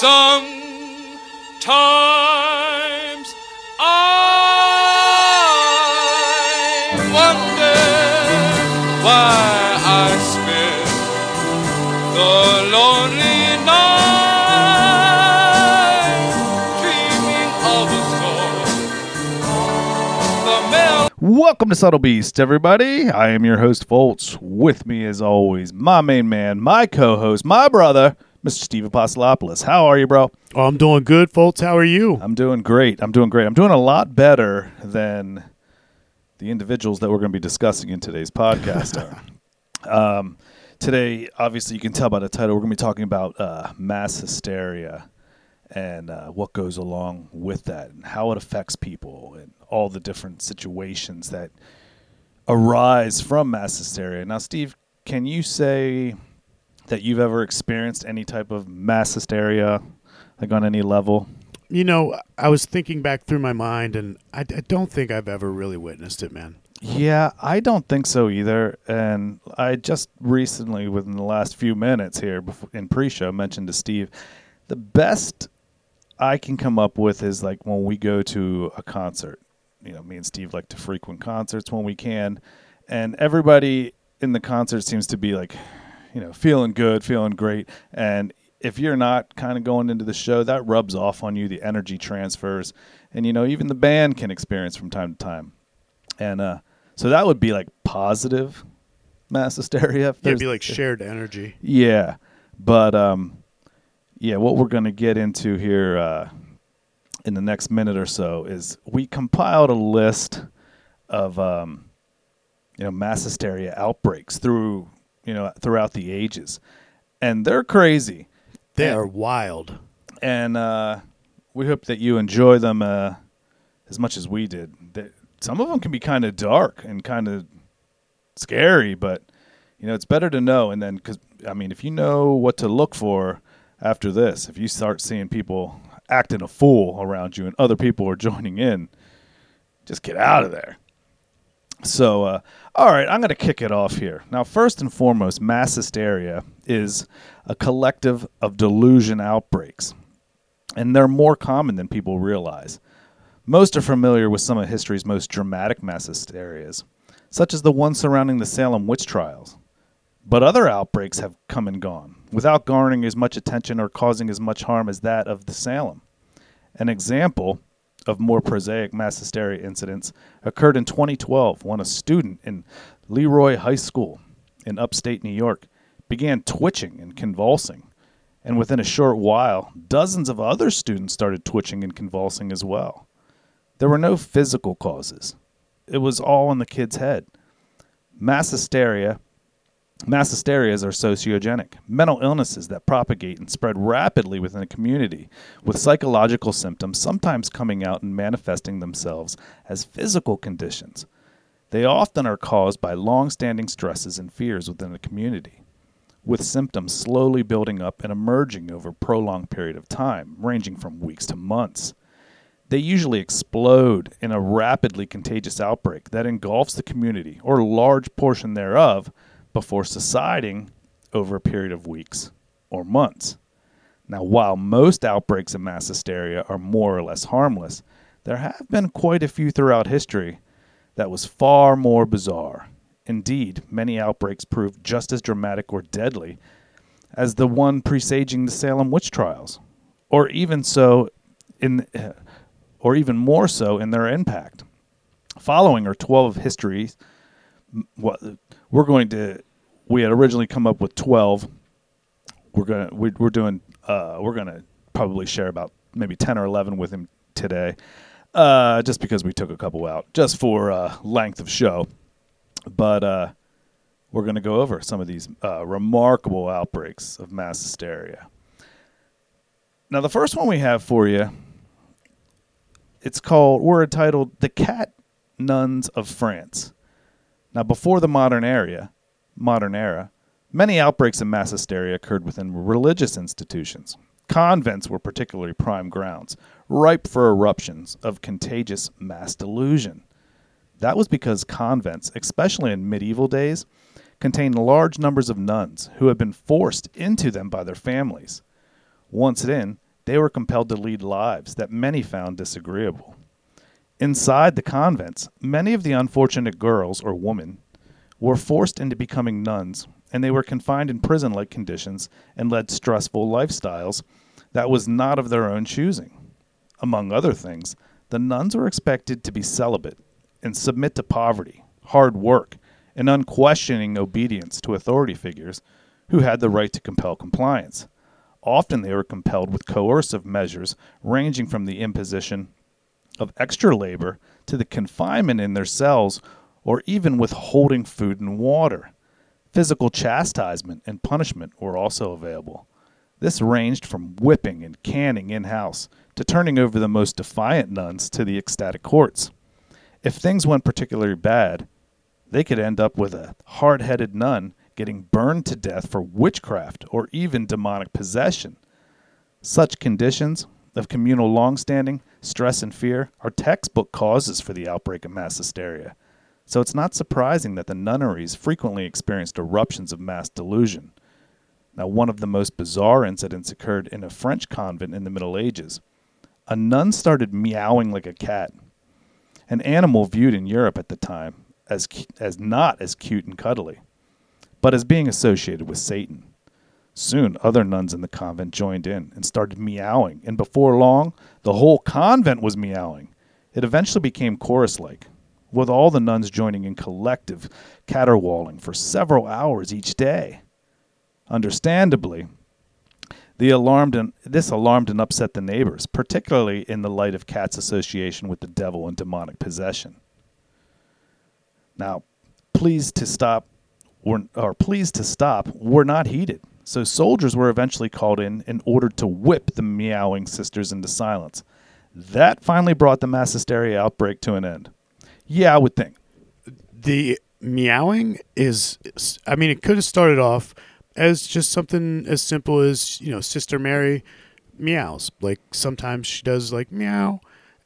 Sometimes I wonder why I spend the lonely night dreaming of a Welcome to Subtle Beast, everybody. I am your host, Foltz. With me, as always, my main man, my co host, my brother, Mr. Steve Apostolopoulos. How are you, bro? Oh, I'm doing good, folks. How are you? I'm doing great. I'm doing great. I'm doing a lot better than the individuals that we're going to be discussing in today's podcast are. um, today, obviously, you can tell by the title, we're going to be talking about uh, mass hysteria and uh, what goes along with that and how it affects people and all the different situations that arise from mass hysteria. Now, Steve, can you say that you've ever experienced any type of mass hysteria, like on any level? You know, I was thinking back through my mind, and I, I don't think I've ever really witnessed it, man. Yeah, I don't think so either. And I just recently, within the last few minutes here in pre-show, mentioned to Steve, the best I can come up with is like when we go to a concert. You know, me and Steve like to frequent concerts when we can, and everybody in the concert seems to be like, you know, feeling good, feeling great. And if you're not kind of going into the show, that rubs off on you. The energy transfers, and you know, even the band can experience from time to time. And uh, so that would be like positive mass hysteria. if Yeah, it'd be like shared energy. yeah, but um, yeah, what we're going to get into here uh, in the next minute or so is we compiled a list of um, you know mass hysteria outbreaks through you know throughout the ages, and they're crazy, They Yeah. are wild. and uh, we hope that you enjoy them uh, as much as we did. They, some of them can be kind of dark and kind of scary, but you know it's better to know. And then, because I mean, if you know what to look for after this, if you start seeing people acting a fool around you and other people are joining in, just get out of there. So, uh, all right, I'm going to kick it off here. Now, first and foremost, mass hysteria is a collective of delusion outbreaks, and they're more common than people realize. Most are familiar with some of history's most dramatic mass hysterias, such as the one surrounding the Salem witch trials. But other outbreaks have come and gone, without garnering as much attention or causing as much harm as that of the Salem. An example of more prosaic mass hysteria incidents occurred in 2012 when a student in Le Roy High School in upstate New York began twitching and convulsing. And within a short while, dozens of other students started twitching and convulsing as well. There were no physical causes, it was all in the kid's head. Mass hysteria Mass hysterias are sociogenic, mental illnesses that propagate and spread rapidly within a community, with psychological symptoms sometimes coming out and manifesting themselves as physical conditions. They often are caused by long standing stresses and fears within a community, with symptoms slowly building up and emerging over a prolonged period of time, ranging from weeks to months. They usually explode in a rapidly contagious outbreak that engulfs the community or large portion thereof before subsiding over a period of weeks or months. Now, while most outbreaks of mass hysteria are more or less harmless, there have been quite a few throughout history that was far more bizarre. Indeed, many outbreaks proved just as dramatic or deadly as the one presaging the Salem witch trials, or even so in uh, or even more so in their impact. Following are 12 histories what we're going to we had originally come up with 12 we're going to we, we're doing uh we're going to probably share about maybe 10 or 11 with him today uh just because we took a couple out just for uh length of show. But uh we're going to go over some of these uh, remarkable outbreaks of mass hysteria. Now the first one we have for you it's called we're entitled the cat nuns of france now, before the modern era, modern era, many outbreaks of mass hysteria occurred within religious institutions. Convents were particularly prime grounds, ripe for eruptions of contagious mass delusion. That was because convents, especially in medieval days, contained large numbers of nuns who had been forced into them by their families. Once in, they were compelled to lead lives that many found disagreeable. Inside the convents, many of the unfortunate girls or women were forced into becoming nuns, and they were confined in prison like conditions and led stressful lifestyles that was not of their own choosing. Among other things, the nuns were expected to be celibate and submit to poverty, hard work, and unquestioning obedience to authority figures who had the right to compel compliance. Often they were compelled with coercive measures ranging from the imposition of extra labor to the confinement in their cells or even withholding food and water. Physical chastisement and punishment were also available. This ranged from whipping and canning in house to turning over the most defiant nuns to the ecstatic courts. If things went particularly bad, they could end up with a hard headed nun getting burned to death for witchcraft or even demonic possession. Such conditions of communal long-standing stress and fear are textbook causes for the outbreak of mass hysteria. So it's not surprising that the nunneries frequently experienced eruptions of mass delusion. Now, one of the most bizarre incidents occurred in a French convent in the Middle Ages. A nun started meowing like a cat, an animal viewed in Europe at the time as, as not as cute and cuddly, but as being associated with Satan. Soon, other nuns in the convent joined in and started meowing, and before long, the whole convent was meowing. It eventually became chorus like, with all the nuns joining in collective caterwauling for several hours each day. Understandably, the alarmed and this alarmed and upset the neighbors, particularly in the light of Cat's association with the devil and demonic possession. Now, pleased to stop, or, or pleased to stop, were not heeded. So soldiers were eventually called in and ordered to whip the meowing sisters into silence. That finally brought the mass hysteria outbreak to an end. Yeah, I would think. The meowing is, I mean, it could have started off as just something as simple as, you know, Sister Mary meows. Like sometimes she does like meow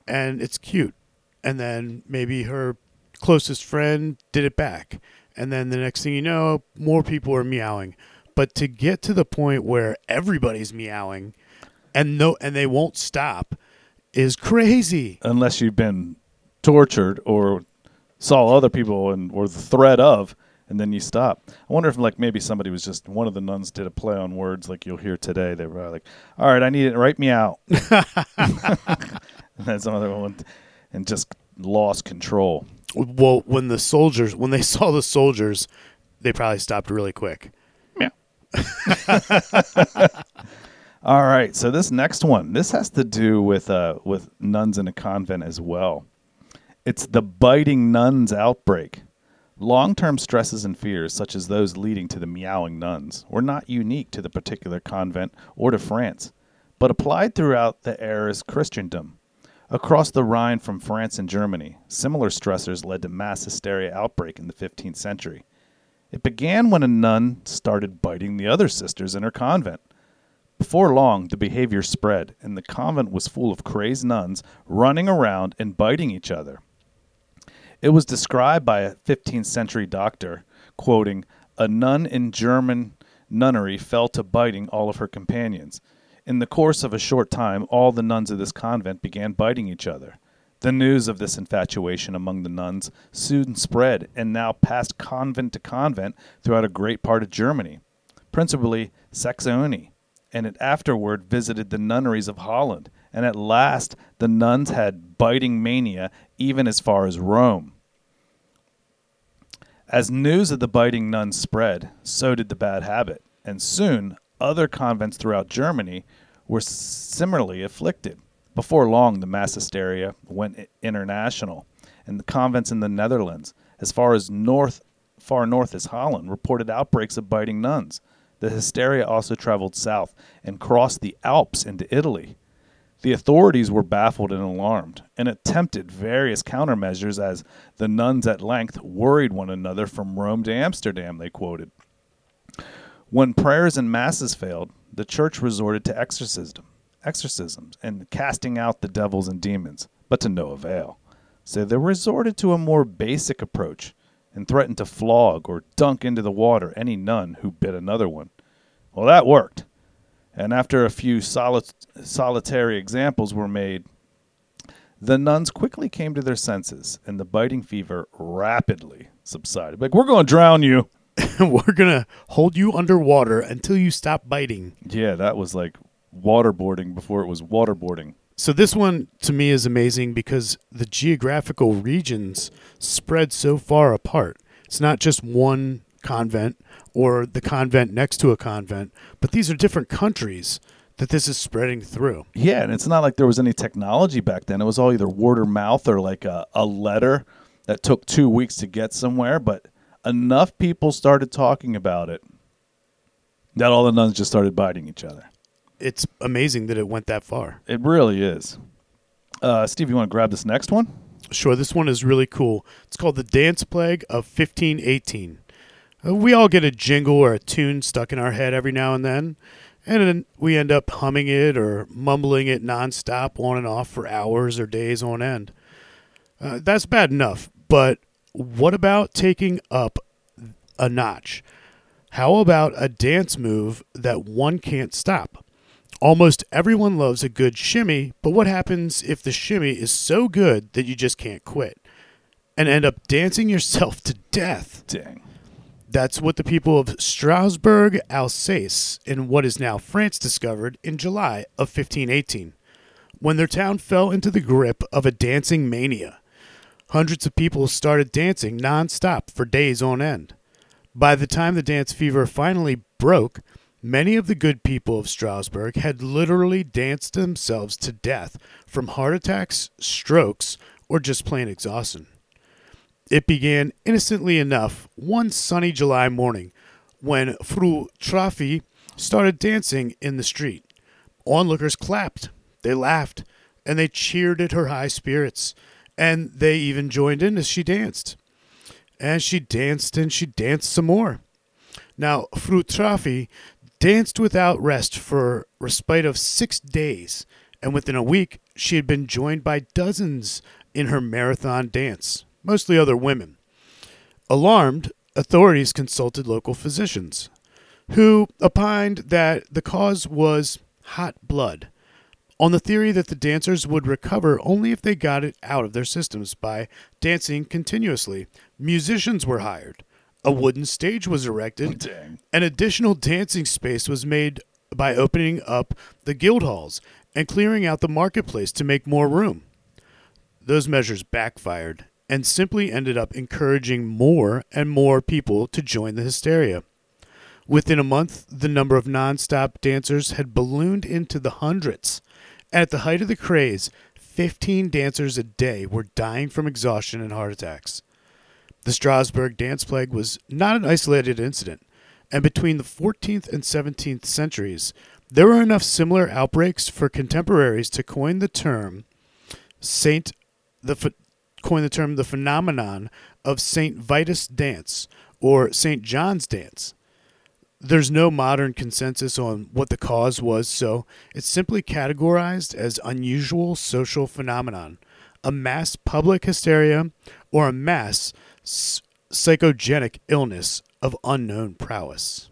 and it's cute. And then maybe her closest friend did it back. And then the next thing you know, more people are meowing. But to get to the point where everybody's meowing and no and they won't stop is crazy. Unless you've been tortured or saw other people and or the threat of and then you stop. I wonder if like maybe somebody was just one of the nuns did a play on words like you'll hear today. They were like, "All right, I need it. Write me out." and then some other one and just lost control. Well, when the soldiers when they saw the soldiers, they probably stopped really quick. All right, so this next one, this has to do with uh, with nuns in a convent as well. It's the biting nuns outbreak. Long term stresses and fears, such as those leading to the meowing nuns, were not unique to the particular convent or to France, but applied throughout the era's Christendom. Across the Rhine from France and Germany, similar stressors led to mass hysteria outbreak in the 15th century. It began when a nun started biting the other sisters in her convent. Before long, the behavior spread, and the convent was full of crazed nuns running around and biting each other. It was described by a 15th century doctor, quoting, A nun in German nunnery fell to biting all of her companions. In the course of a short time, all the nuns of this convent began biting each other. The news of this infatuation among the nuns soon spread and now passed convent to convent throughout a great part of Germany, principally Saxony, and it afterward visited the nunneries of Holland, and at last the nuns had biting mania even as far as Rome. As news of the biting nuns spread, so did the bad habit, and soon other convents throughout Germany were similarly afflicted. Before long, the mass hysteria went international, and the convents in the Netherlands, as far as north, far north as Holland, reported outbreaks of biting nuns. The hysteria also traveled south and crossed the Alps into Italy. The authorities were baffled and alarmed, and attempted various countermeasures as the nuns at length worried one another from Rome to Amsterdam, they quoted. When prayers and masses failed, the church resorted to exorcism, exorcisms and casting out the devils and demons, but to no avail. So they resorted to a more basic approach and threatened to flog or dunk into the water any nun who bit another one. Well, that worked. And after a few soli- solitary examples were made, the nuns quickly came to their senses, and the biting fever rapidly subsided. Like, we're going to drown you. We're gonna hold you underwater until you stop biting. Yeah, that was like waterboarding before it was waterboarding. So this one to me is amazing because the geographical regions spread so far apart. It's not just one convent or the convent next to a convent, but these are different countries that this is spreading through. Yeah, and it's not like there was any technology back then. It was all either word of mouth or like a, a letter that took two weeks to get somewhere. But enough people started talking about it that all the nuns just started biting each other. It's amazing that it went that far. It really is. Uh, Steve, you want to grab this next one? Sure, this one is really cool. It's called The Dance Plague of 1518. Uh, we all get a jingle or a tune stuck in our head every now and then, and then we end up humming it or mumbling it nonstop on and off for hours or days on end. Uh, that's bad enough, but what about taking up a notch? How about a dance move that one can't stop? Almost everyone loves a good shimmy, but what happens if the shimmy is so good that you just can't quit and end up dancing yourself to death? Dang. That's what the people of Strasbourg, Alsace, in what is now France, discovered in July of 1518, when their town fell into the grip of a dancing mania. Hundreds of people started dancing nonstop for days on end. By the time the dance fever finally broke, many of the good people of Strasbourg had literally danced themselves to death from heart attacks, strokes, or just plain exhaustion. It began innocently enough one sunny July morning when Frau Troffea started dancing in the street. Onlookers clapped, they laughed, and they cheered at her high spirits, and they even joined in as she danced. And she danced and she danced some more. Now, Frau Troffea danced without rest for respite of six days, and within a week she had been joined by dozens in her marathon dance, mostly other women. Alarmed, authorities consulted local physicians, who opined that the cause was hot blood, on the theory that the dancers would recover only if they got it out of their systems by dancing continuously. Musicians were hired. A wooden stage was erected. Oh, dang. An additional dancing space was made by opening up the guild halls and clearing out the marketplace to make more room. Those measures backfired and simply ended up encouraging more and more people to join the hysteria. Within a month, the number of nonstop dancers had ballooned into the hundreds. At the height of the craze, 15 dancers a day were dying from exhaustion and heart attacks. The Strasbourg dance plague was not an isolated incident, and between the 14th and 17th centuries, there were enough similar outbreaks for contemporaries to coin the term Saint the ph- coin the term the phenomenon of Saint Vitus dance or Saint John's dance. There's no modern consensus on what the cause was, so it's simply categorized as unusual social phenomenon, a mass public hysteria, or a mass psychogenic illness of unknown prowess.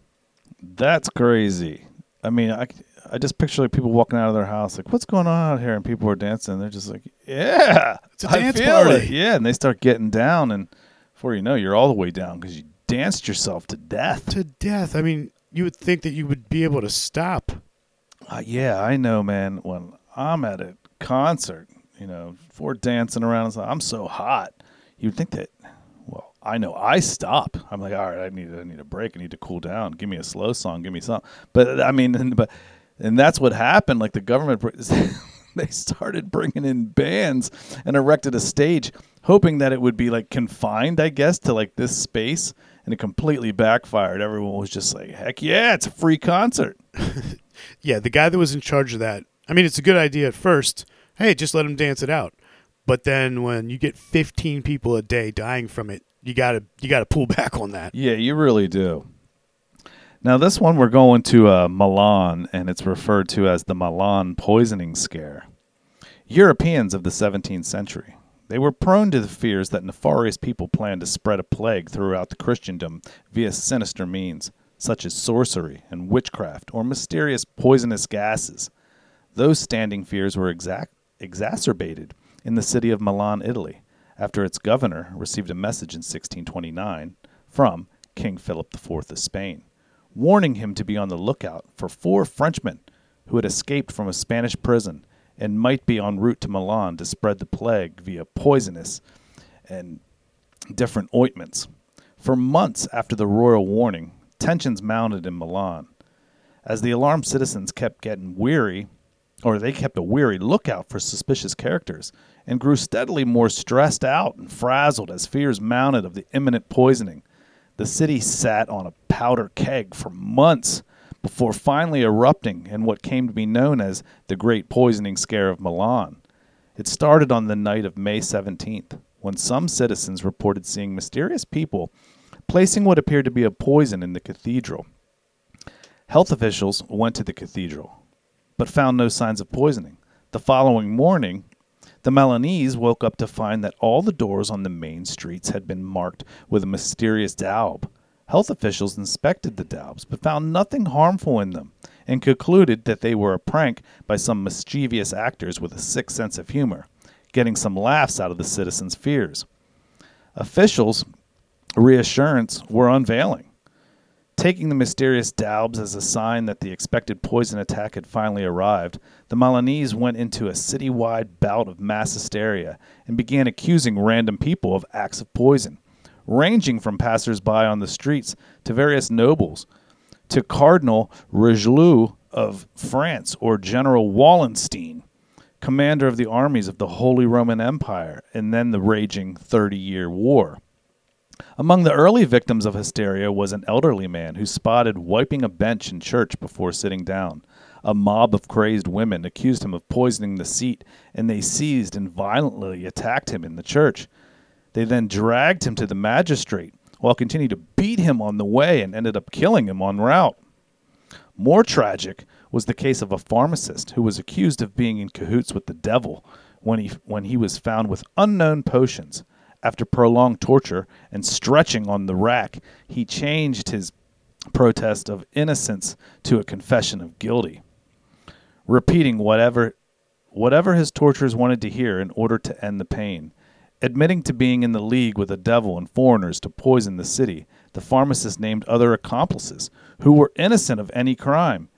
That's crazy. I mean, I, I just picture like people walking out of their house, like, what's going on out here? And people are dancing. They're just like, yeah, It's a dance party. it. Yeah, and they start getting down, and before you know, you're all the way down because you danced yourself to death. To death. I mean, you would think that you would be able to stop. Uh, yeah, I know, man. When I'm at a concert, you know, for dancing around, I'm so hot. You'd think that. I know I stop. I'm like, all right, I need, I need a break. I need to cool down. Give me a slow song. Give me something. But I mean, and, but and that's what happened. Like the government, they started bringing in bands and erected a stage, hoping that it would be like confined, I guess, to like this space. And it completely backfired. Everyone was just like, heck yeah, it's a free concert. Yeah, the guy that was in charge of that. I mean, it's a good idea at first. Hey, just let them dance it out. But then when you get 15 people a day dying from it, you got to you got to pull back on that. Yeah, you really do. Now, this one we're going to uh, Milan, and it's referred to as the Milan poisoning scare. Europeans of the 17th century. They were prone to the fears that nefarious people planned to spread a plague throughout the Christendom via sinister means, such as sorcery and witchcraft or mysterious poisonous gases. Those standing fears were exact, exacerbated in the city of Milan, Italy, after its governor received a message in 1629 from King Philip IV of Spain, warning him to be on the lookout for four Frenchmen who had escaped from a Spanish prison and might be en route to Milan to spread the plague via poisonous and different ointments. For months after the royal warning, tensions mounted in Milan. As the alarmed citizens kept getting weary, or they kept a weary lookout for suspicious characters, and grew steadily more stressed out and frazzled as fears mounted of the imminent poisoning. The city sat on a powder keg for months before finally erupting in what came to be known as the Great Poisoning Scare of Milan. It started on the night of May 17th, when some citizens reported seeing mysterious people placing what appeared to be a poison in the cathedral. Health officials went to the cathedral, but found no signs of poisoning. The following morning, the Milanese woke up to find that all the doors on the main streets had been marked with a mysterious daub. Health officials inspected the daubs, but found nothing harmful in them, and concluded that they were a prank by some mischievous actors with a sick sense of humor, getting some laughs out of the citizens' fears. Officials' reassurance were unveiling. Taking the mysterious daubs as a sign that the expected poison attack had finally arrived, the Milanese went into a citywide bout of mass hysteria and began accusing random people of acts of poison, ranging from passers-by on the streets to various nobles, to Cardinal Richelieu of France or General Wallenstein, commander of the armies of the Holy Roman Empire, and then the raging Thirty Year War. Among the early victims of hysteria was an elderly man who spotted wiping a bench in church before sitting down. A mob of crazed women accused him of poisoning the seat, and they seized and violently attacked him in the church. They then dragged him to the magistrate, while continuing to beat him on the way and ended up killing him en route. More tragic was the case of a pharmacist who was accused of being in cahoots with the devil when he, when he was found with unknown potions. After prolonged torture and stretching on the rack, he changed his protest of innocence to a confession of guilty, repeating whatever whatever his torturers wanted to hear in order to end the pain. Admitting to being in the league with the devil and foreigners to poison the city, the pharmacist named other accomplices who were innocent of any crime.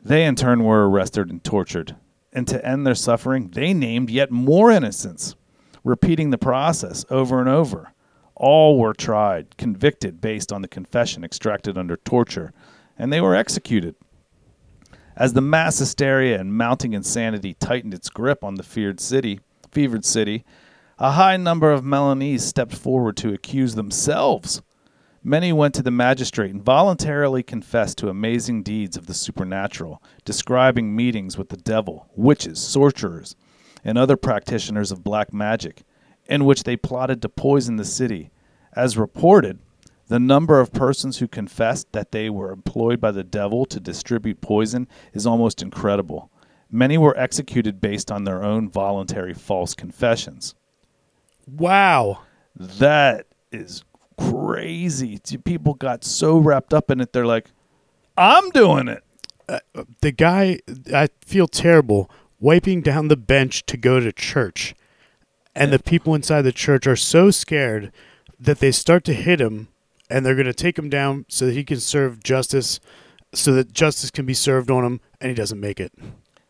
They in turn were arrested and tortured, and to end their suffering, they named yet more innocents repeating the process over and over. All were tried, convicted based on the confession extracted under torture, and they were executed. As the mass hysteria and mounting insanity tightened its grip on the feared city, fevered city, a high number of Milanese stepped forward to accuse themselves. Many went to the magistrate and voluntarily confessed to amazing deeds of the supernatural, describing meetings with the devil, witches, sorcerers, and other practitioners of black magic, in which they plotted to poison the city. As reported, the number of persons who confessed that they were employed by the devil to distribute poison is almost incredible. Many were executed based on their own voluntary false confessions. Wow. That is crazy. People got so wrapped up in it, they're like, I'm doing it. Uh, uh, the guy, I feel terrible wiping down the bench to go to church. And the people inside the church are so scared that they start to hit him and they're going to take him down so that he can serve justice, so that justice can be served on him, and he doesn't make it.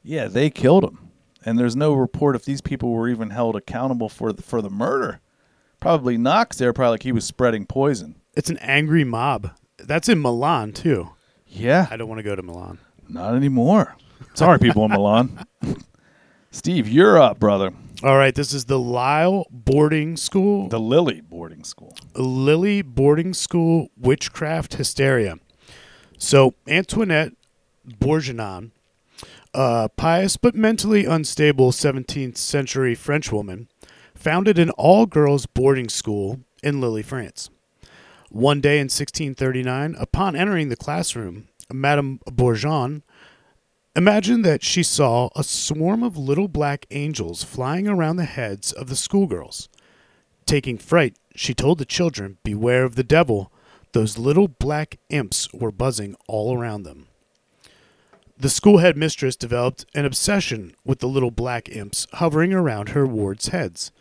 Yeah, they killed him. And there's no report if these people were even held accountable for the, for the murder. Probably Knox there, probably like he was spreading poison. It's an angry mob. That's in Milan, too. Yeah, I don't want to go to Milan. not anymore. Sorry, people in Milan. Steve, you're up, brother. All right, this is the Lyle Boarding School. The Lily boarding school. Lily Boarding School Witchcraft Hysteria. So, Antoinette Bourgeois, a pious but mentally unstable 17th century French woman, founded an all girls boarding school in Lille, France. One day in 1639, upon entering the classroom, Madame Bourgeon imagined that she saw a swarm of little black angels flying around the heads of the schoolgirls. Taking fright, she told the children, Beware of the devil. those little black imps were buzzing all around them. The school headmistress developed an obsession with the little black imps hovering around her ward's heads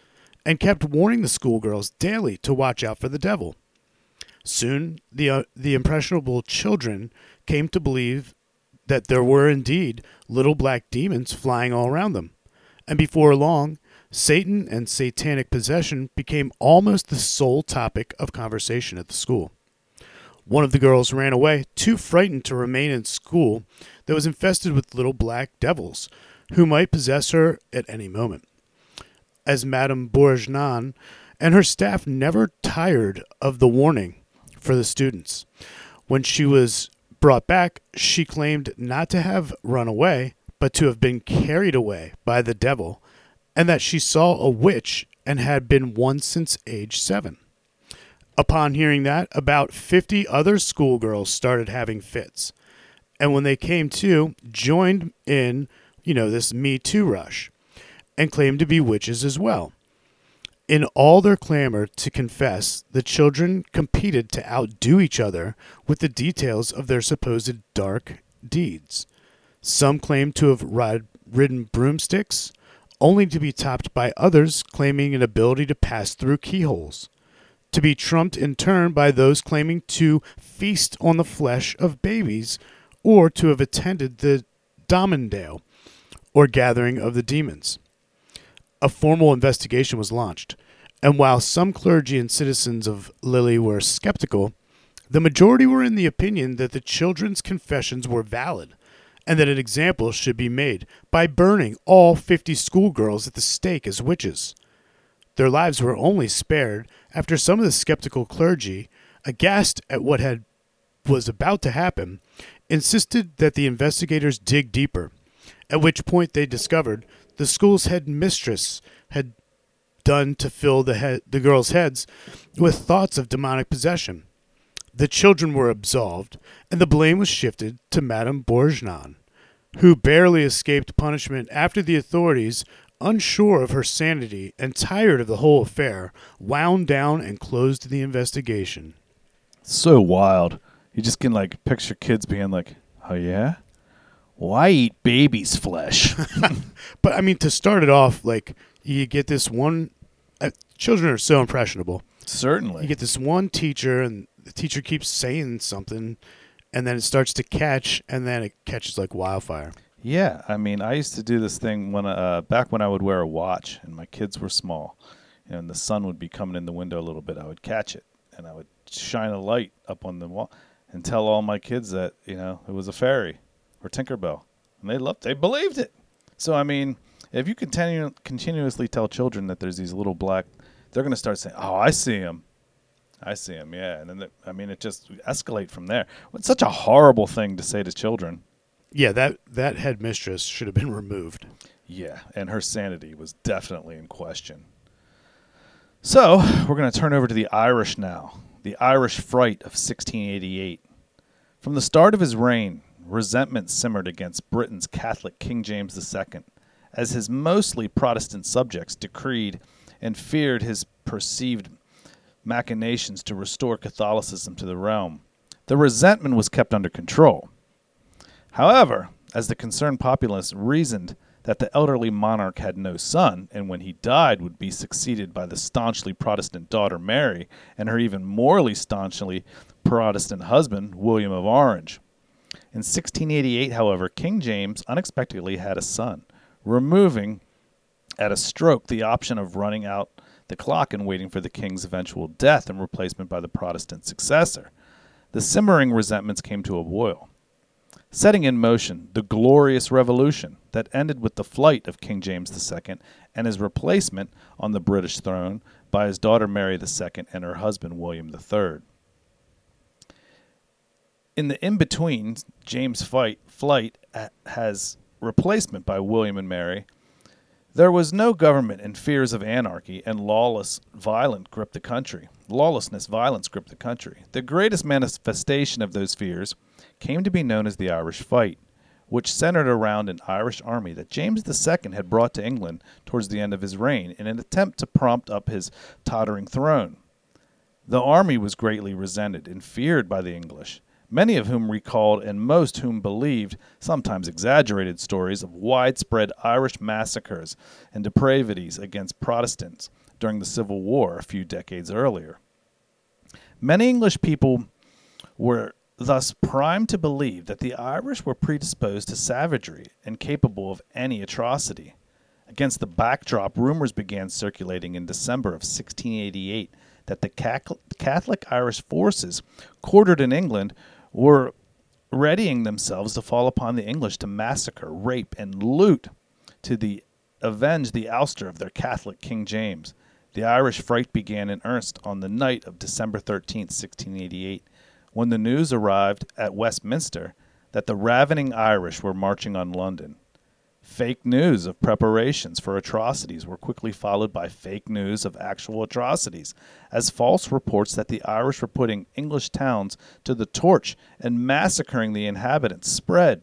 and kept warning the schoolgirls daily to watch out for the devil. Soon, the, uh, the impressionable children came to believe that there were indeed little black demons flying all around them, and before long, Satan and satanic possession became almost the sole topic of conversation at the school. One of the girls ran away, too frightened to remain in school that was infested with little black devils who might possess her at any moment. As Madame Bourgeon and her staff never tired of the warning for the students. When she was brought back, she claimed not to have run away, but to have been carried away by the devil, and that she saw a witch and had been one since age seven. Upon hearing that, about 50 other schoolgirls started having fits. And when they came to, joined in, you know, this Me Too rush and claimed to be witches as well. In all their clamor to confess, the children competed to outdo each other with the details of their supposed dark deeds. Some claimed to have ridden broomsticks, only to be topped by others claiming an ability to pass through keyholes to be trumped in turn by those claiming to feast on the flesh of babies or to have attended the Damendale, or gathering of the demons. A formal investigation was launched, and while some clergy and citizens of Lille were skeptical, the majority were in the opinion that the children's confessions were valid and that an example should be made by burning all 50 schoolgirls at the stake as witches. Their lives were only spared after some of the skeptical clergy, aghast at what had was about to happen, insisted that the investigators dig deeper, at which point they discovered the school's headmistress had done to fill the the girls' heads with thoughts of demonic possession. The children were absolved, and the blame was shifted to Madame Bourgeon, who barely escaped punishment after the authorities unsure of her sanity and tired of the whole affair, wound down and closed the investigation. So wild. You just can like picture kids being like, "Oh yeah, well I eat baby's flesh." But I mean, to start it off, like you get this one. Uh, children are so impressionable. Certainly, you get this one teacher, and the teacher keeps saying something, and then it starts to catch, and then it catches like wildfire. Yeah, I mean, I used to do this thing when uh, back when I would wear a watch and my kids were small, and the sun would be coming in the window a little bit. I would catch it and I would shine a light up on the wall and tell all my kids that you know it was a fairy or Tinkerbell, and they loved, they believed it. So I mean, if you continue continuously tell children that there's these little black, they're gonna start saying, "Oh, I see them." I see them, yeah, and then the, I mean, it just escalate from there. It's such a horrible thing to say to children. Yeah, that that headmistress should have been removed. Yeah, and her sanity was definitely in question. So, we're going to turn over to the Irish now. The Irish Fright of 1688. From the start of his reign, resentment simmered against Britain's Catholic King James II, as his mostly Protestant subjects decreed and feared his perceived machinations to restore Catholicism to the realm. The resentment was kept under control. However, as the concerned populace reasoned that the elderly monarch had no son, and when he died would be succeeded by the staunchly Protestant daughter Mary and her even morely staunchly Protestant husband, William of Orange. In 1688, however, King James unexpectedly had a son, removing at a stroke the option of running out the clock and waiting for the king's eventual death and replacement by the Protestant successor. The simmering resentments came to a boil setting in motion the glorious revolution that ended with the flight of King James II and his replacement on the British throne by his daughter Mary II and her husband William III. In the in between, James' fight, flight has replacement by William and Mary. There was no government, and fears of anarchy and lawless violence gripped the country. Lawlessness, violence gripped the country. The greatest manifestation of those fears came to be known as the Irish Fight, which centered around an Irish army that James II had brought to England towards the end of his reign in an attempt to prompt up his tottering throne. The army was greatly resented and feared by the English, many of whom recalled and most whom believed, sometimes exaggerated stories of widespread Irish massacres and depravities against Protestants during the Civil War a few decades earlier. Many English people were thus primed to believe that the Irish were predisposed to savagery and capable of any atrocity. Against the backdrop, rumors began circulating in December of 1688 that the Catholic Irish forces quartered in England were readying themselves to fall upon the English to massacre, rape, and loot to the avenge the ouster of their Catholic King James. The Irish fright began in earnest on the night of December 13, 1688, when the news arrived at Westminster that the ravening Irish were marching on London. Fake news of preparations for atrocities were quickly followed by fake news of actual atrocities, as false reports that the Irish were putting English towns to the torch and massacring the inhabitants spread.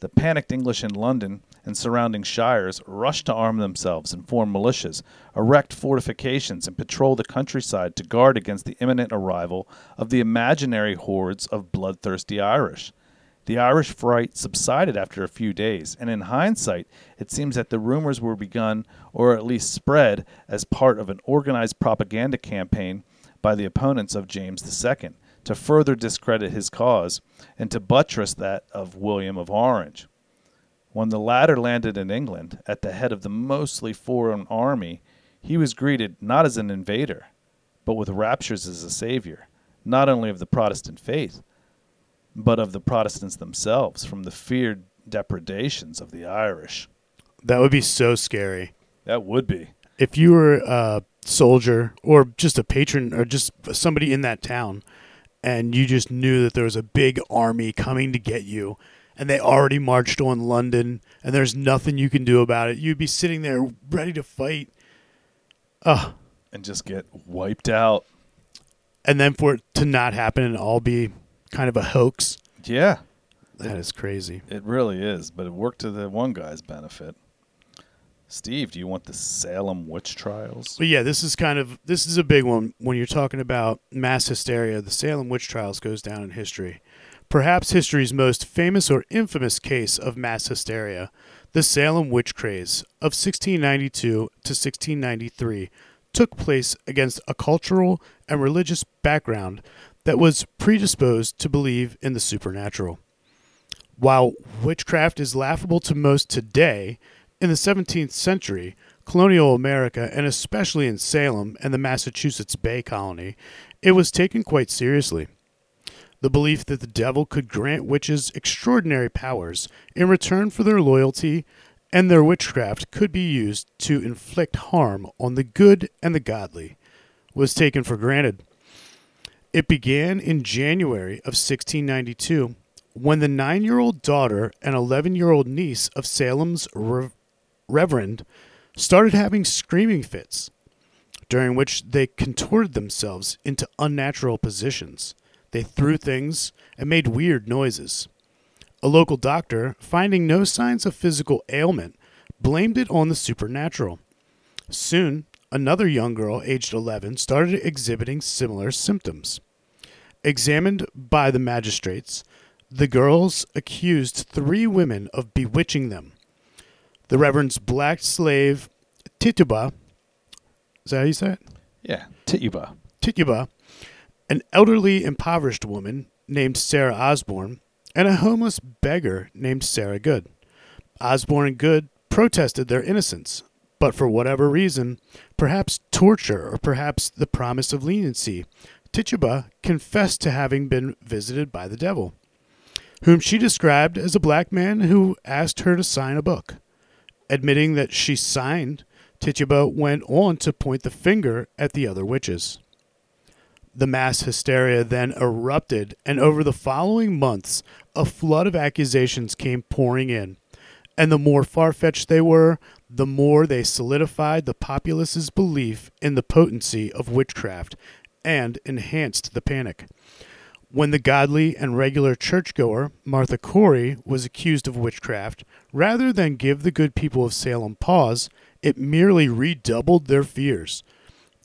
The panicked English in London and surrounding shires rushed to arm themselves and form militias, erect fortifications, and patrol the countryside to guard against the imminent arrival of the imaginary hordes of bloodthirsty Irish. The Irish fright subsided after a few days, and in hindsight, it seems that the rumors were begun, or at least spread, as part of an organized propaganda campaign by the opponents of James II to further discredit his cause and to buttress that of William of Orange. When the latter landed in England at the head of the mostly foreign army, he was greeted not as an invader, but with raptures as a savior, not only of the Protestant faith, but of the Protestants themselves from the feared depredations of the Irish. That would be so scary. That would be. If you were a soldier or just a patron or just somebody in that town and you just knew that there was a big army coming to get you and they already marched on London and there's nothing you can do about it, you'd be sitting there ready to fight. Ugh. And just get wiped out. And then for it to not happen and all be kind of a hoax. Yeah. That is crazy. It really is, but it worked to the one guy's benefit. Steve, do you want the Salem witch trials? But yeah, this is kind of this is a big one when you're talking about mass hysteria. The Salem witch trials goes down in history. Perhaps history's most famous or infamous case of mass hysteria, the Salem witch craze of 1692 to 1693, took place against a cultural and religious background that was predisposed to believe in the supernatural. While witchcraft is laughable to most today, in the 17th century, colonial America, and especially in Salem and the Massachusetts Bay Colony, it was taken quite seriously. The belief that the devil could grant witches extraordinary powers in return for their loyalty and their witchcraft could be used to inflict harm on the good and the godly was taken for granted. It began in January of 1692 when the nine year old daughter and 11 year old niece of Salem's Re- Reverend started having screaming fits, during which they contorted themselves into unnatural positions. They threw things and made weird noises. A local doctor, finding no signs of physical ailment, blamed it on the supernatural. Soon, another young girl, aged 11, started exhibiting similar symptoms. Examined by the magistrates, the girls accused three women of bewitching them. The Reverend's black slave, Tituba, is that how you say it? Yeah, Tituba. Tituba, an elderly, impoverished woman named Sarah Osborne, and a homeless beggar named Sarah Good. Osborne and Good protested their innocence, but for whatever reason, perhaps torture or perhaps the promise of leniency, Tituba confessed to having been visited by the devil, whom she described as a black man who asked her to sign a book. Admitting that she signed, Tituba went on to point the finger at the other witches. The mass hysteria then erupted, and over the following months, a flood of accusations came pouring in. And the more far fetched they were, the more they solidified the populace's belief in the potency of witchcraft and enhanced the panic. When the godly and regular churchgoer, Martha Corey, was accused of witchcraft, rather than give the good people of Salem pause, it merely redoubled their fears.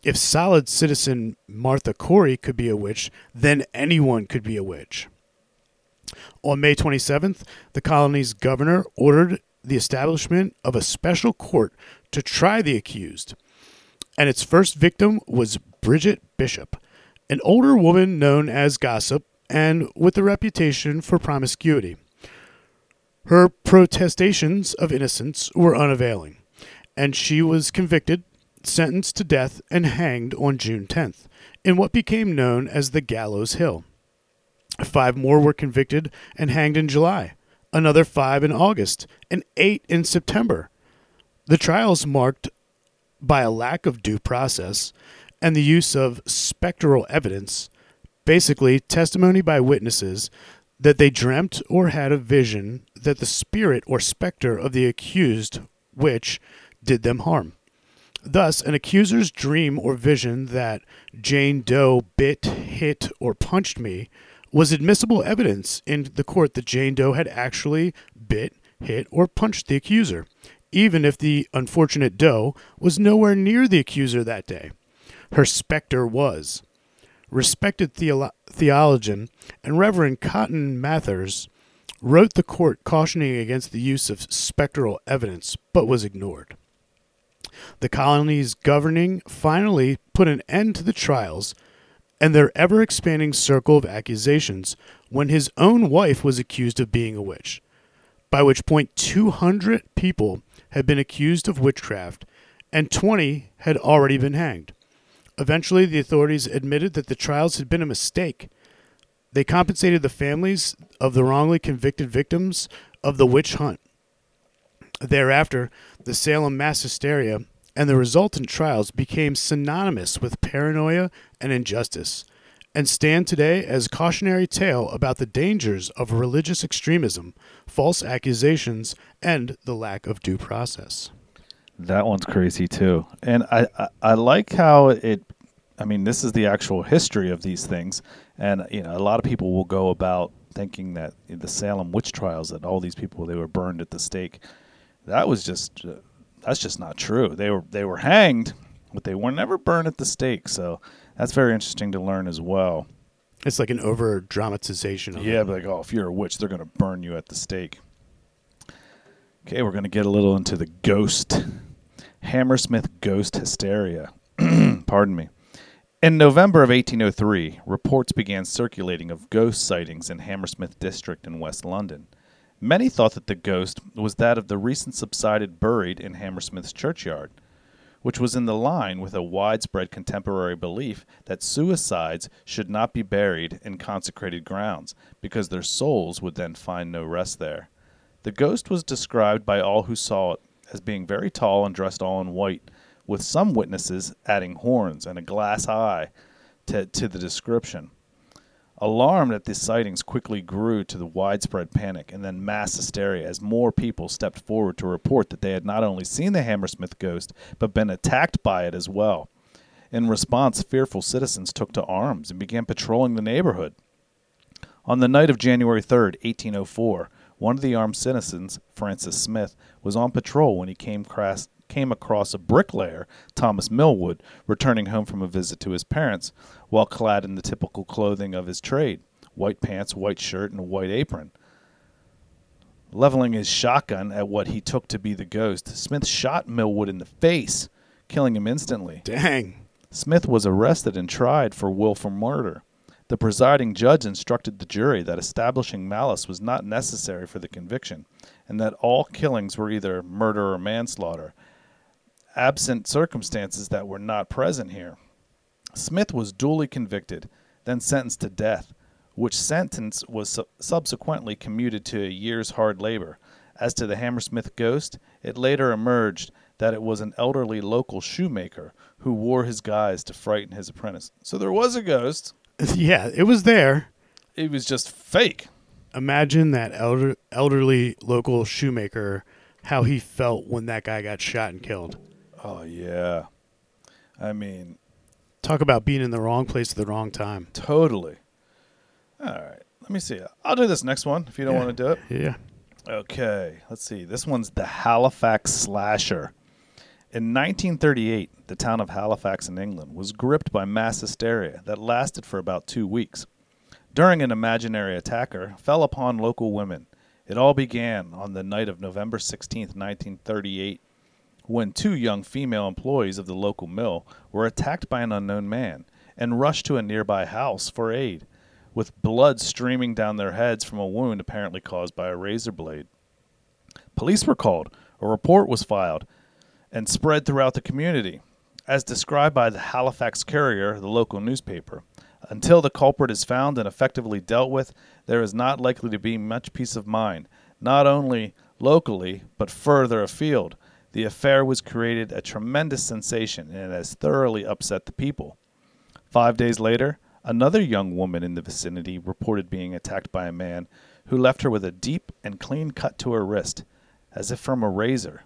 if solid citizen Martha Corey could be a witch, then anyone could be a witch. On May 27th, the colony's governor ordered the establishment of a special court to try the accused. And its first victim was Bridget Bishop, an older woman known as Gossip and with a reputation for promiscuity. Her protestations of innocence were unavailing, and she was convicted, sentenced to death, and hanged on June 10th in what became known as the Gallows Hill. Five more were convicted and hanged in July, another five in August, and eight in September. The trials marked by a lack of due process and the use of spectral evidence, basically testimony by witnesses that they dreamt or had a vision that the spirit or specter of the accused which did them harm. Thus, an accuser's dream or vision that Jane Doe bit, hit, or punched me was admissible evidence in the court that Jane Doe had actually bit, hit, or punched the accuser, even if the unfortunate Doe was nowhere near the accuser that day. Her specter was. Respected theolo- theologian and Reverend Cotton Mathers wrote the court cautioning against the use of spectral evidence, but was ignored. The colony's governing finally put an end to the trials and their ever expanding circle of accusations when his own wife was accused of being a witch, by which point 200 people had been accused of witchcraft and 20 had already been hanged. Eventually, the authorities admitted that the trials had been a mistake. They compensated the families of the wrongly convicted victims of the witch hunt. Thereafter, the Salem mass hysteria and the resultant trials became synonymous with paranoia and injustice, and stand today as a cautionary tale about the dangers of religious extremism, false accusations, and the lack of due process. That one's crazy too, and I, I I like how it. I mean, this is the actual history of these things, and you know, a lot of people will go about thinking that the Salem witch trials that all these people they were burned at the stake. That was just uh, that's just not true. They were they were hanged, but they were never burned at the stake. So that's very interesting to learn as well. It's like an over dramatization Yeah, like, oh, if you're a witch, they're going to burn you at the stake. Okay, we're going to get a little into the ghost. Hammersmith ghost hysteria. Pardon me. In November of 1803, reports began circulating of ghost sightings in Hammersmith district in West London. Many thought that the ghost was that of the recent subsided buried in Hammersmith's churchyard which was in the line with a widespread contemporary belief that suicides should not be buried in consecrated grounds, because their souls would then find no rest there. The ghost was described by all who saw it as being very tall and dressed all in white, with some witnesses adding horns and a glass eye to, to the description. Alarm at these sightings quickly grew to the widespread panic and then mass hysteria as more people stepped forward to report that they had not only seen the Hammersmith ghost, but been attacked by it as well. In response, fearful citizens took to arms and began patrolling the neighborhood. On the night of January 3rd, 1804, one of the armed citizens, Francis Smith, was on patrol when he came, cras- came across a bricklayer, Thomas Millwood, returning home from a visit to his parents, while clad in the typical clothing of his trade white pants, white shirt, and a white apron. Leveling his shotgun at what he took to be the ghost, Smith shot Millwood in the face, killing him instantly. Dang. Smith was arrested and tried for willful murder. The presiding judge instructed the jury that establishing malice was not necessary for the conviction, and that all killings were either murder or manslaughter, absent circumstances that were not present here. Smith was duly convicted, then sentenced to death, which sentence was su- subsequently commuted to a year's hard labor. As to the Hammersmith ghost, it later emerged that it was an elderly local shoemaker who wore his guise to frighten his apprentice. So there was a ghost. Yeah, it was there. It was just fake. Imagine that elder, elderly local shoemaker, how he felt when that guy got shot and killed. Oh yeah. I mean, Talk about being in the wrong place at the wrong time. totally. All right. Let me see. I'll do this next one if you don't Yeah. want to do it. Yeah. Okay, let's see. This one's the Halifax Slasher. In 1938, the town of Halifax in England was gripped by mass hysteria that lasted for about two weeks. During an imaginary attacker fell upon local women. It all began on the night of November 16, 1938, when two young female employees of the local mill were attacked by an unknown man and rushed to a nearby house for aid, with blood streaming down their heads from a wound apparently caused by a razor blade. Police were called, a report was filed, and spread throughout the community, as described by the Halifax Courier, the local newspaper. Until the culprit is found and effectively dealt with, there is not likely to be much peace of mind, not only locally, but further afield. The affair was created a tremendous sensation and has thoroughly upset the people. Five days later, another young woman in the vicinity reported being attacked by a man who left her with a deep and clean cut to her wrist, as if from a razor.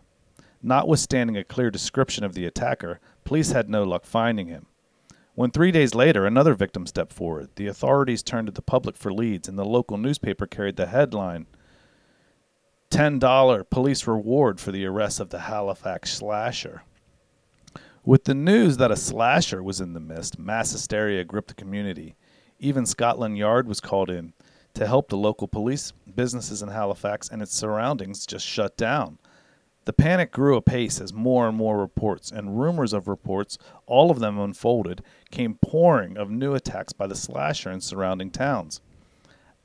Notwithstanding a clear description of the attacker, police had no luck finding him. When three days later another victim stepped forward, the authorities turned to the public for leads, and the local newspaper carried the headline $10 police reward for the arrest of the Halifax slasher. With the news that a slasher was in the mist, mass hysteria gripped the community. Even Scotland Yard was called in to help the local police, businesses in Halifax and its surroundings just shut down. The panic grew apace as more and more reports and rumors of reports, all of them unfolded, came pouring of new attacks by the slasher in surrounding towns.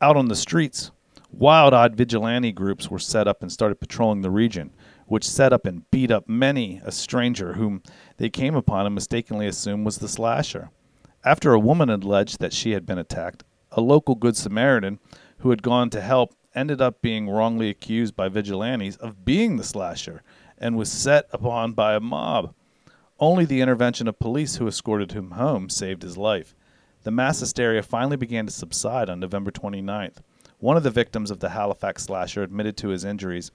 Out on the streets, wild eyed vigilante groups were set up and started patrolling the region, which set up and beat up many a stranger whom they came upon and mistakenly assumed was the slasher. After a woman alleged that she had been attacked, a local Good Samaritan who had gone to help ended up being wrongly accused by vigilantes of being the slasher and was set upon by a mob. Only the intervention of police who escorted him home saved his life. The mass hysteria finally began to subside on November 29th. One of the victims of the Halifax slasher admitted to his injuries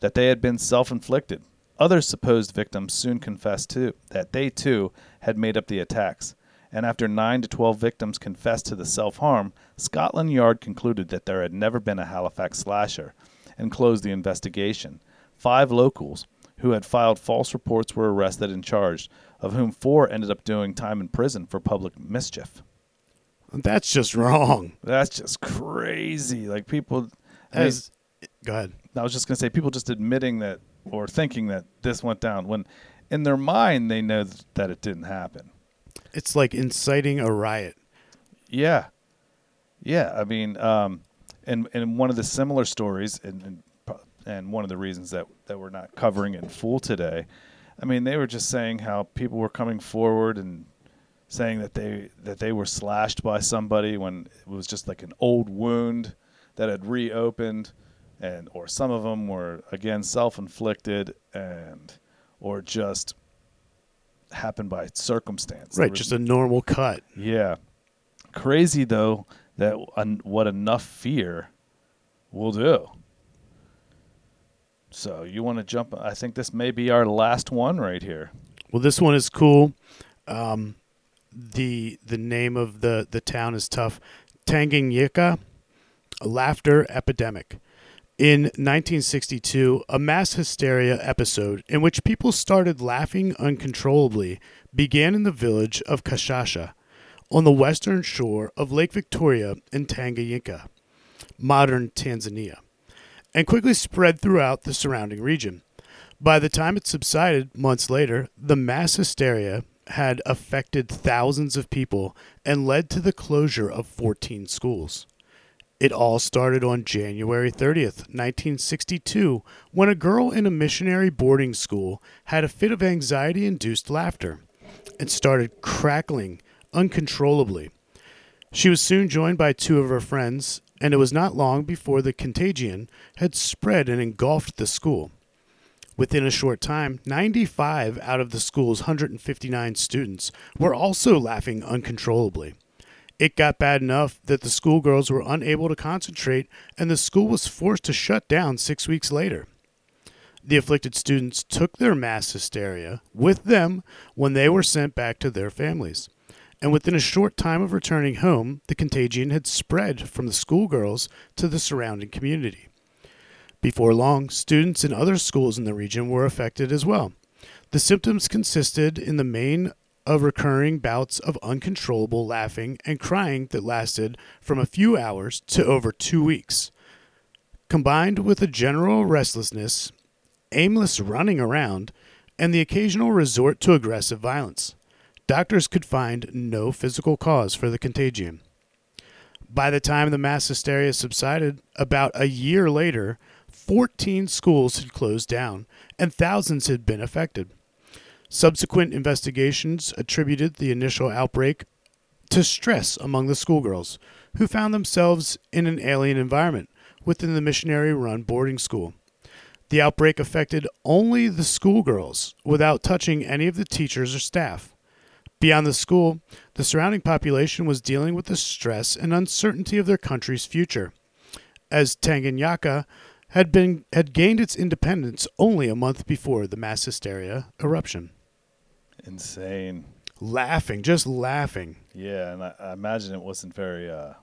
that they had been self inflicted. Other supposed victims soon confessed too that they too had made up the attacks and after 9 to 12 victims confessed to the self harm, Scotland Yard concluded that there had never been a Halifax slasher and closed the investigation. Five locals who had filed false reports were arrested and charged, of whom four ended up doing time in prison for public mischief. That's just wrong. That's just crazy. Like people. I mean, As, go ahead. I was just going to say, people just admitting that or thinking that this went down when in their mind they know that it didn't happen. It's like inciting a riot. Yeah, yeah. I mean, um, and and one of the similar stories, and and, and one of the reasons that that we're not covering it in full today, I mean, they were just saying how people were coming forward and saying that they that they were slashed by somebody when it was just like an old wound that had reopened, and or some of them were again self-inflicted and or just happened by circumstance. Right, was just a normal cut. yeah. Crazy though that un- what enough fear will do. So you want to jump? I think this may be our last one right here. Well, this one is cool. Um, the the name of the the town is tough. Tanganyika, a laughter epidemic. In 1962, a mass hysteria episode in which people started laughing uncontrollably began in the village of Kashasha, on the western shore of Lake Victoria in Tanganyika, modern Tanzania, and quickly spread throughout the surrounding region. By the time it subsided months later, the mass hysteria had affected thousands of people and led to the closure of 14 schools. It all started on January 30th, 1962, when a girl in a missionary boarding school had a fit of anxiety induced laughter and started crackling uncontrollably. She was soon joined by two of her friends, and it was not long before the contagion had spread and engulfed the school. Within a short time, 95 out of the school's 159 students were also laughing uncontrollably. It got bad enough that the schoolgirls were unable to concentrate, and the school was forced to shut down six weeks later. The afflicted students took their mass hysteria with them when they were sent back to their families. And within a short time of returning home, the contagion had spread from the schoolgirls to the surrounding community. Before long, students in other schools in the region were affected as well. The symptoms consisted in the main of recurring bouts of uncontrollable laughing and crying that lasted from a few hours to over two weeks, combined with a general restlessness, aimless running around, and the occasional resort to aggressive violence. Doctors could find no physical cause for the contagion. By the time the mass hysteria subsided, about a year later, 14 schools had closed down and thousands had been affected. Subsequent investigations attributed the initial outbreak to stress among the schoolgirls, who found themselves in an alien environment within the missionary run boarding school. The outbreak affected only the schoolgirls without touching any of the teachers or staff. Beyond the school, the surrounding population was dealing with the stress and uncertainty of their country's future. As Tanganyika had been had gained its independence only a month before the mass hysteria eruption. Insane. Laughing, just laughing. Yeah, and I, I imagine it wasn't very uh,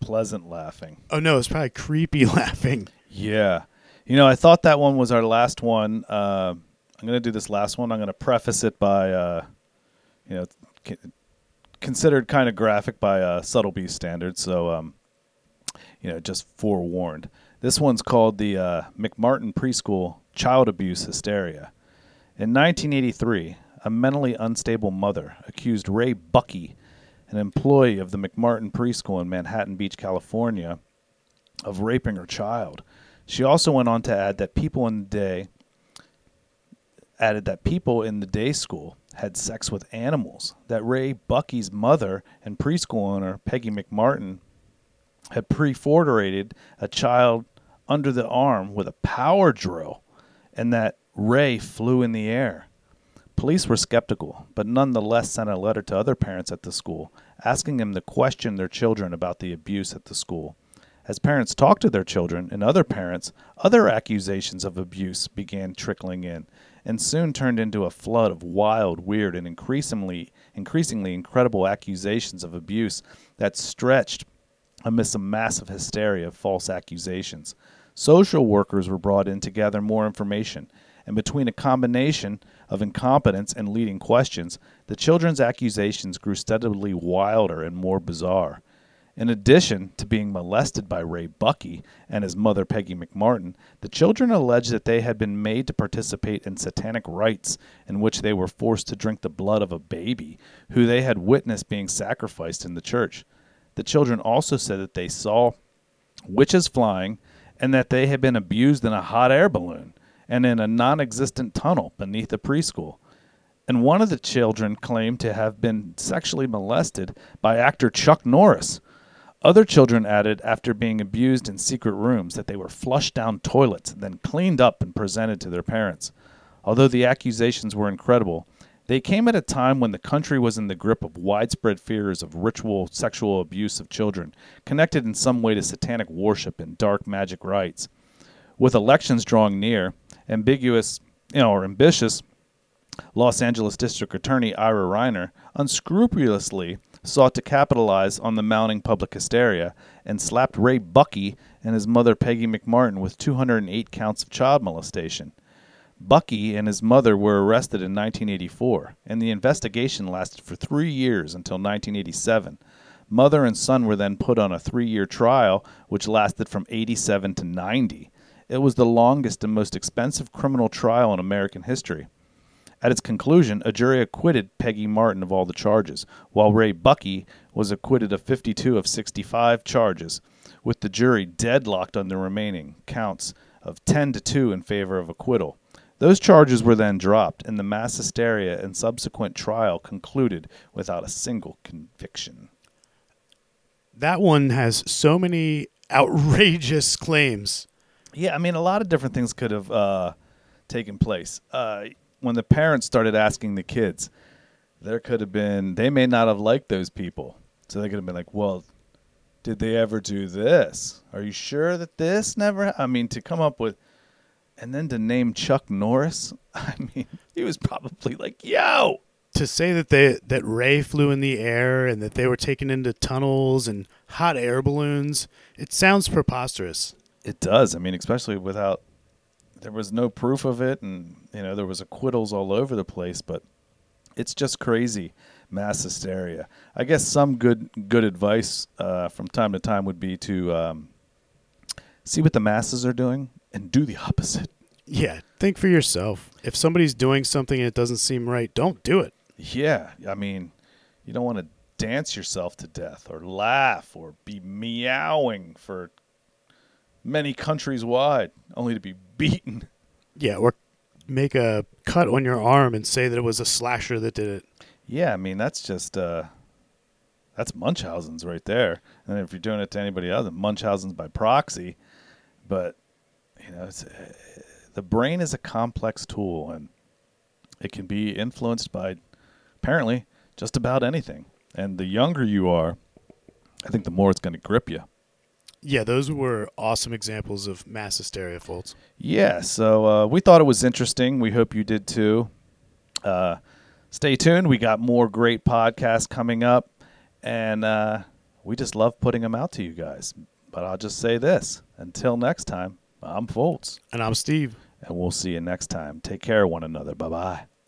pleasant laughing. Oh no, it's probably creepy laughing. Yeah. You know, I thought that one was our last one. Uh, I'm going to do this last one. I'm going to preface it by, uh, you know, considered kind of graphic by uh, Subtle Beast standards. So, um, you know, just forewarned. This one's called the uh, McMartin Preschool Child Abuse Hysteria. In 1983, a mentally unstable mother accused Ray Buckey, an employee of the McMartin Preschool in Manhattan Beach, California, of raping her child. She also went on to add that people in the day added that people in the day school had sex with animals. That Ray Buckey's mother and preschool owner Peggy McMartin had perforated a child under the arm with a power drill, and that Ray flew in the air. Police were skeptical, but nonetheless sent a letter to other parents at the school asking them to question their children about the abuse at the school. As parents talked to their children and other parents, other accusations of abuse began trickling in and soon turned into a flood of wild, weird, and increasingly increasingly incredible accusations of abuse that stretched amidst a massive hysteria of false accusations. Social workers were brought in to gather more information, and between a combination of incompetence and leading questions, the children's accusations grew steadily wilder and more bizarre. In addition to being molested by Ray Buckey and his mother Peggy McMartin, the children alleged that they had been made to participate in satanic rites in which they were forced to drink the blood of a baby who they had witnessed being sacrificed in the church. The children also said that they saw witches flying and that they had been abused in a hot air balloon and in a non existent tunnel beneath a preschool. And one of the children claimed to have been sexually molested by actor Chuck Norris. Other children added, after being abused in secret rooms, that they were flushed down toilets, then cleaned up and presented to their parents. Although the accusations were incredible, they came at a time when the country was in the grip of widespread fears of ritual sexual abuse of children, connected in some way to satanic worship and dark magic rites. With elections drawing near, ambiguous, you know, or ambitious Los Angeles District Attorney Ira Reiner unscrupulously sought to capitalize on the mounting public hysteria and slapped Ray Buckey and his mother Peggy McMartin with 208 counts of child molestation. Buckey and his mother were arrested in 1984, and the investigation lasted for three years until 1987. Mother and son were then put on a three year trial, which lasted from 87 to 90. It was the longest and most expensive criminal trial in American history. At its conclusion, a jury acquitted Peggy Martin of all the charges, while Ray Buckey was acquitted of 52 of 65 charges, with the jury deadlocked on the remaining counts of 10 to 2 in favor of acquittal. Those charges were then dropped, and the mass hysteria and subsequent trial concluded without a single conviction. That one has so many outrageous claims. Yeah, I mean, a lot of different things could have uh, taken place. Uh, when the parents started asking the kids, there could have been, they may not have liked those people. So they could have been like, well, did they ever do this? Are you sure that this never? I mean, to come up with, and then to name Chuck Norris, I mean, he was probably like, yo, To say that they that Ray flew in the air and that they were taken into tunnels and hot air balloons, it sounds preposterous. It does. I mean, especially without, there was no proof of it, and you know there was acquittals all over the place. But it's just crazy mass hysteria. I guess some good good advice uh, from time to time would be to um, see what the masses are doing and do the opposite. Yeah, think for yourself. If somebody's doing something and it doesn't seem right, don't do it. Yeah, I mean, you don't want to dance yourself to death or laugh or be meowing for many countries wide only to be beaten. Yeah, or make a cut on your arm and say that it was a slasher that did it. Yeah, I mean that's just uh that's Munchausen's right there. And if you're doing it to anybody else, Munchausen's by proxy. But you know, it's, uh, the brain is a complex tool, and it can be influenced by apparently just about anything. And the younger you are, I think the more it's going to grip you. Yeah, those were awesome examples of mass hysteria, folks. Yeah, so uh, we thought it was interesting. We hope you did too. Uh, stay tuned. We got more great podcasts coming up, and uh, we just love putting them out to you guys. But I'll just say this until next time, I'm Foltz, And I'm Steve. and we'll see you next time. Take care of one another. Bye bye.